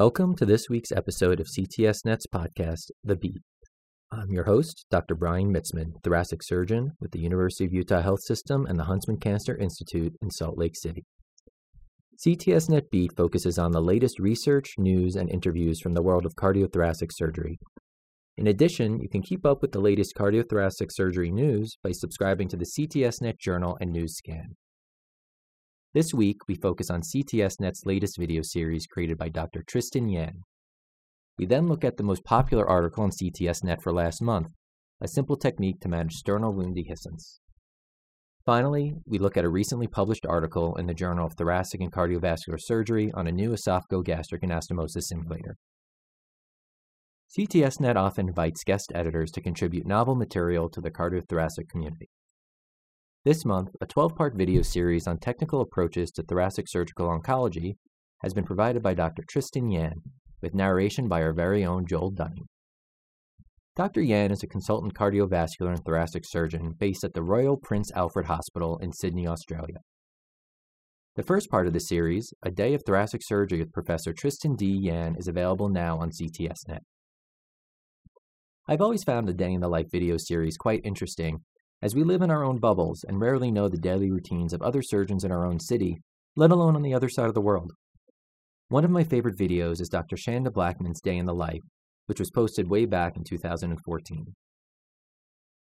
Welcome to this week's episode of CTSNet's podcast, The Beat. I'm your host, Dr. Brian Mitzman, thoracic surgeon with the University of Utah Health System and the Huntsman Cancer Institute in Salt Lake City. CTSNet Beat focuses on the latest research, news, and interviews from the world of cardiothoracic surgery. In addition, you can keep up with the latest cardiothoracic surgery news by subscribing to the CTSNet Journal and News Scan. This week, we focus on CTSNet's latest video series created by Dr. Tristan Yan. We then look at the most popular article on CTSNet for last month, a simple technique to manage sternal wound dehiscence. Finally, we look at a recently published article in the Journal of Thoracic and Cardiovascular Surgery on a new esophagogastric anastomosis simulator. CTSNet often invites guest editors to contribute novel material to the cardiothoracic community. This month, a 12 part video series on technical approaches to thoracic surgical oncology has been provided by Dr. Tristan Yan, with narration by our very own Joel Dunning. Dr. Yan is a consultant cardiovascular and thoracic surgeon based at the Royal Prince Alfred Hospital in Sydney, Australia. The first part of the series, A Day of Thoracic Surgery with Professor Tristan D. Yan, is available now on CTSNet. I've always found the Day in the Life video series quite interesting as we live in our own bubbles and rarely know the daily routines of other surgeons in our own city, let alone on the other side of the world. One of my favorite videos is Dr. Shanda Blackmon's Day in the Life, which was posted way back in 2014.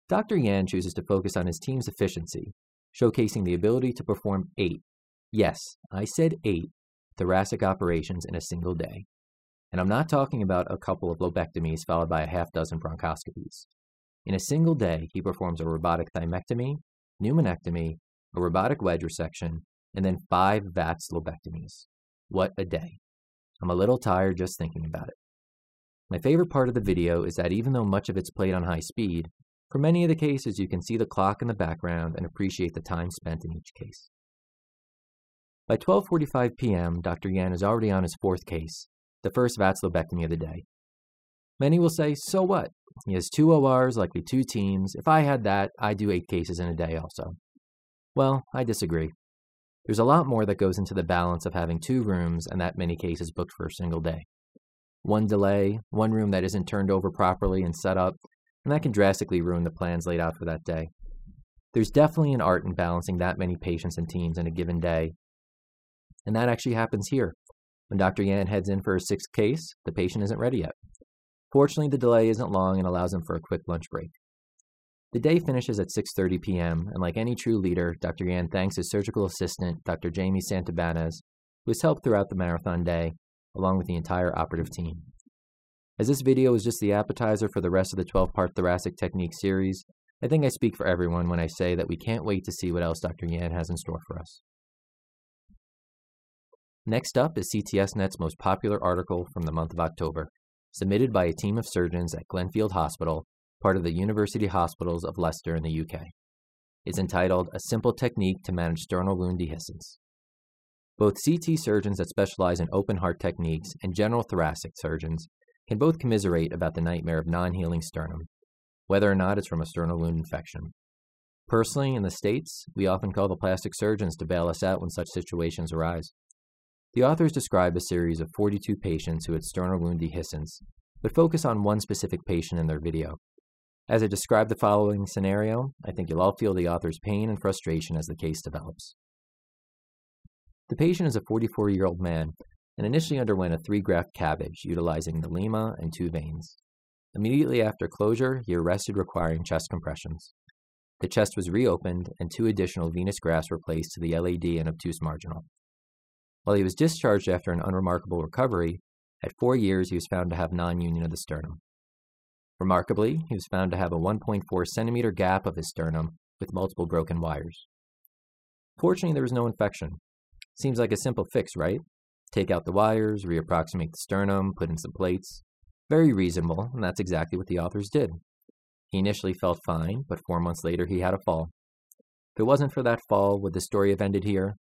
Dr. Yan chooses to focus on his team's efficiency, showcasing the ability to perform eight, yes, I said eight, thoracic operations in a single day. And I'm not talking about a couple of lobectomies followed by a half dozen bronchoscopies. In a single day, he performs a robotic thymectomy, pneumonectomy, a robotic wedge resection, and then five VATS lobectomies. What a day. I'm a little tired just thinking about it. My favorite part of the video is that even though much of it's played on high speed, for many of the cases you can see the clock in the background and appreciate the time spent in each case. By 12:45 p.m., Dr. Yan is already on his fourth case, the first VATS lobectomy of the day. Many will say, "So what? He has two ORs, likely two teams. If I had that, I'd do eight cases in a day also. Well, I disagree. There's a lot more that goes into the balance of having two rooms and that many cases booked for a single day. One delay, one room that isn't turned over properly and set up, and that can drastically ruin the plans laid out for that day. There's definitely an art in balancing that many patients and teams in a given day. And that actually happens here. When Dr. Yan heads in for his sixth case, the patient isn't ready yet. Fortunately, the delay isn't long and allows him for a quick lunch break. The day finishes at 6:30 p.m., and like any true leader, Dr. Yan thanks his surgical assistant, Dr. Jamie Santabanez, who has helped throughout the marathon day, along with the entire operative team. As this video is just the appetizer for the rest of the 12-part thoracic technique series, I think I speak for everyone when I say that we can't wait to see what else Dr. Yan has in store for us. Next up is CTSNet's most popular article from the month of October, submitted by a team of surgeons at Glenfield Hospital, part of the University Hospitals of Leicester in the UK. It's entitled A Simple Technique to Manage Sternal Wound Dehiscence. Both CT surgeons that specialize in open heart techniques and general thoracic surgeons can both commiserate about the nightmare of non healing sternum, whether or not it's from a sternal wound infection. Personally, in the States, we often call the plastic surgeons to bail us out when such situations arise. The authors describe a series of 42 patients who had sternal wound dehiscence, but focus on one specific patient in their video. As I describe the following scenario, I think you'll all feel the author's pain and frustration as the case develops. The patient is a 44 year old man and initially underwent a three graft CABG utilizing the LIMA and two veins. Immediately after closure, he arrested requiring chest compressions. The chest was reopened and two additional venous grafts were placed to the LAD and obtuse marginal. While he was discharged after an unremarkable recovery, at four years he was found to have non union of the sternum. Remarkably, he was found to have a 1.4 centimeter gap of his sternum with multiple broken wires. Fortunately, there was no infection. Seems like a simple fix, right? Take out the wires, reapproximate the sternum, put in some plates. Very reasonable, and that's exactly what the authors did. He initially felt fine, but four months later he had a fall. If it wasn't for that fall, would the story have ended here?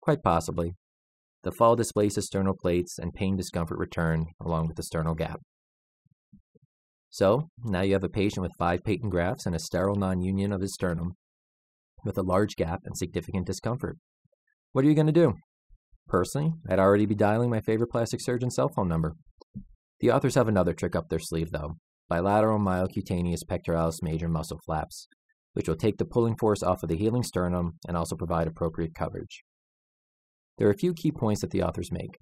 Quite possibly. The fall displaced the sternal plates and pain discomfort returned along with the sternal gap. So, now you have a patient with five patent grafts and a sterile non-union of his sternum with a large gap and significant discomfort. What are you going to do? Personally, I'd already be dialing my favorite plastic surgeon's cell phone number. The authors have another trick up their sleeve, though bilateral myocutaneous pectoralis major muscle flaps, which will take the pulling force off of the healing sternum and also provide appropriate coverage. There are a few key points that the authors make.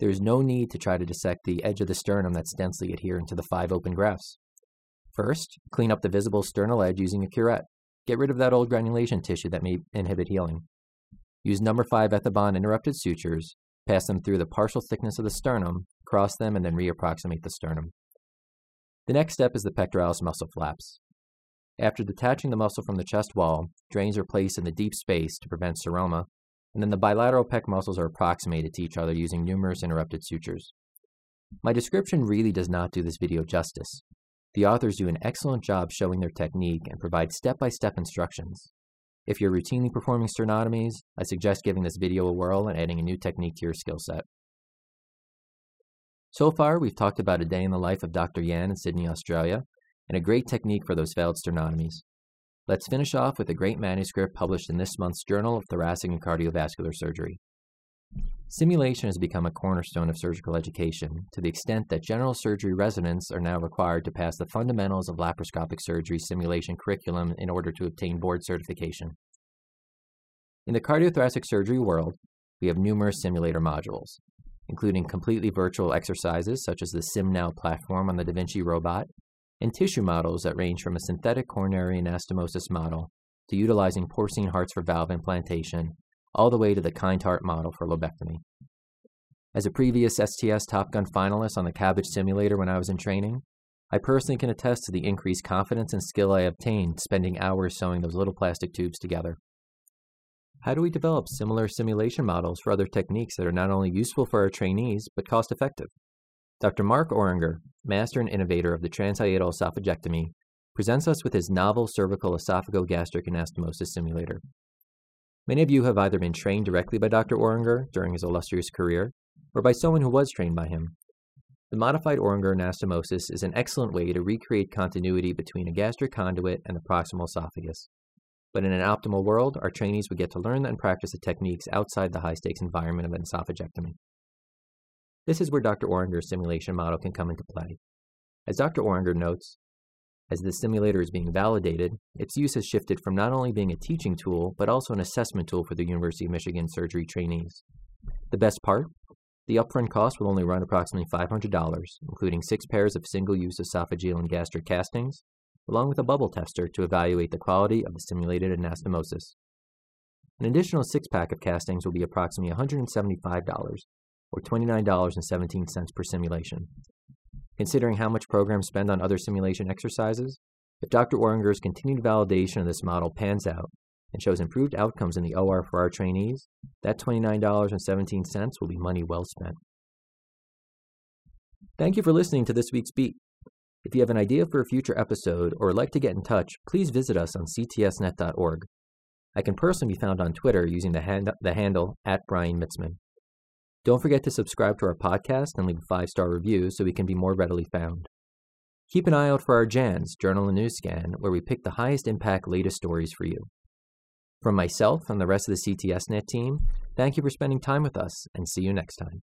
There is no need to try to dissect the edge of the sternum that's densely adherent to the five open grafts. First, clean up the visible sternal edge using a curette. Get rid of that old granulation tissue that may inhibit healing. Use number 5 Ethibond interrupted sutures, pass them through the partial thickness of the sternum, cross them, and then reapproximate the sternum. The next step is the pectoralis muscle flaps. After detaching the muscle from the chest wall, drains are placed in the deep space to prevent seroma, and then the bilateral pec muscles are approximated to each other using numerous interrupted sutures. My description really does not do this video justice. The authors do an excellent job showing their technique and provide step-by-step instructions. If you're routinely performing sternotomies, I suggest giving this video a whirl and adding a new technique to your skill set. So far, we've talked about a day in the life of Dr. Yan in Sydney, Australia, and a great technique for those failed sternotomies. Let's finish off with a great manuscript published in this month's Journal of Thoracic and Cardiovascular Surgery. Simulation has become a cornerstone of surgical education to the extent that general surgery residents are now required to pass the fundamentals of laparoscopic surgery simulation curriculum in order to obtain board certification. In the cardiothoracic surgery world, we have numerous simulator modules, including completely virtual exercises such as the SimNow platform on the Da Vinci robot, and tissue models that range from a synthetic coronary anastomosis model to utilizing porcine hearts for valve implantation all the way to the KindHeart model for lobectomy. As a previous STS Top Gun finalist on the CABG simulator when I was in training, I personally can attest to the increased confidence and skill I obtained spending hours sewing those little plastic tubes together. How do we develop similar simulation models for other techniques that are not only useful for our trainees, but cost effective? Dr. Mark Orringer, master and innovator of the transhiatal esophagectomy, presents us with his novel cervical esophagogastric anastomosis simulator. Many of you have either been trained directly by Dr. Orringer during his illustrious career, or by someone who was trained by him. The modified Orringer anastomosis is an excellent way to recreate continuity between a gastric conduit and the proximal esophagus. But in an optimal world, our trainees would get to learn and practice the techniques outside the high stakes environment of an esophagectomy. This is where Dr. Orringer's simulation model can come into play. As Dr. Orringer notes, as the simulator is being validated, its use has shifted from not only being a teaching tool, but also an assessment tool for the University of Michigan surgery trainees. The best part? The upfront cost will only run approximately $500, including six pairs of single-use esophageal and gastric castings, along with a bubble tester to evaluate the quality of the simulated anastomosis. An additional six-pack of castings will be approximately $175, or $29.17 per simulation, Considering how much programs spend on other simulation exercises, if Dr. Orringer's continued validation of this model pans out and shows improved outcomes in the OR for our trainees, that $29.17 will be money well spent. Thank you for listening to this week's Beat. If you have an idea for a future episode or would like to get in touch, please visit us on ctsnet.org. I can personally be found on Twitter using the, hand- the handle at Brian Mitzman. Don't forget to subscribe to our podcast and leave a five star review so we can be more readily found. Keep an eye out for our JANS, Journal and News Scan, where we pick the highest impact latest stories for you. From myself and the rest of the CTSNet team, thank you for spending time with us and see you next time.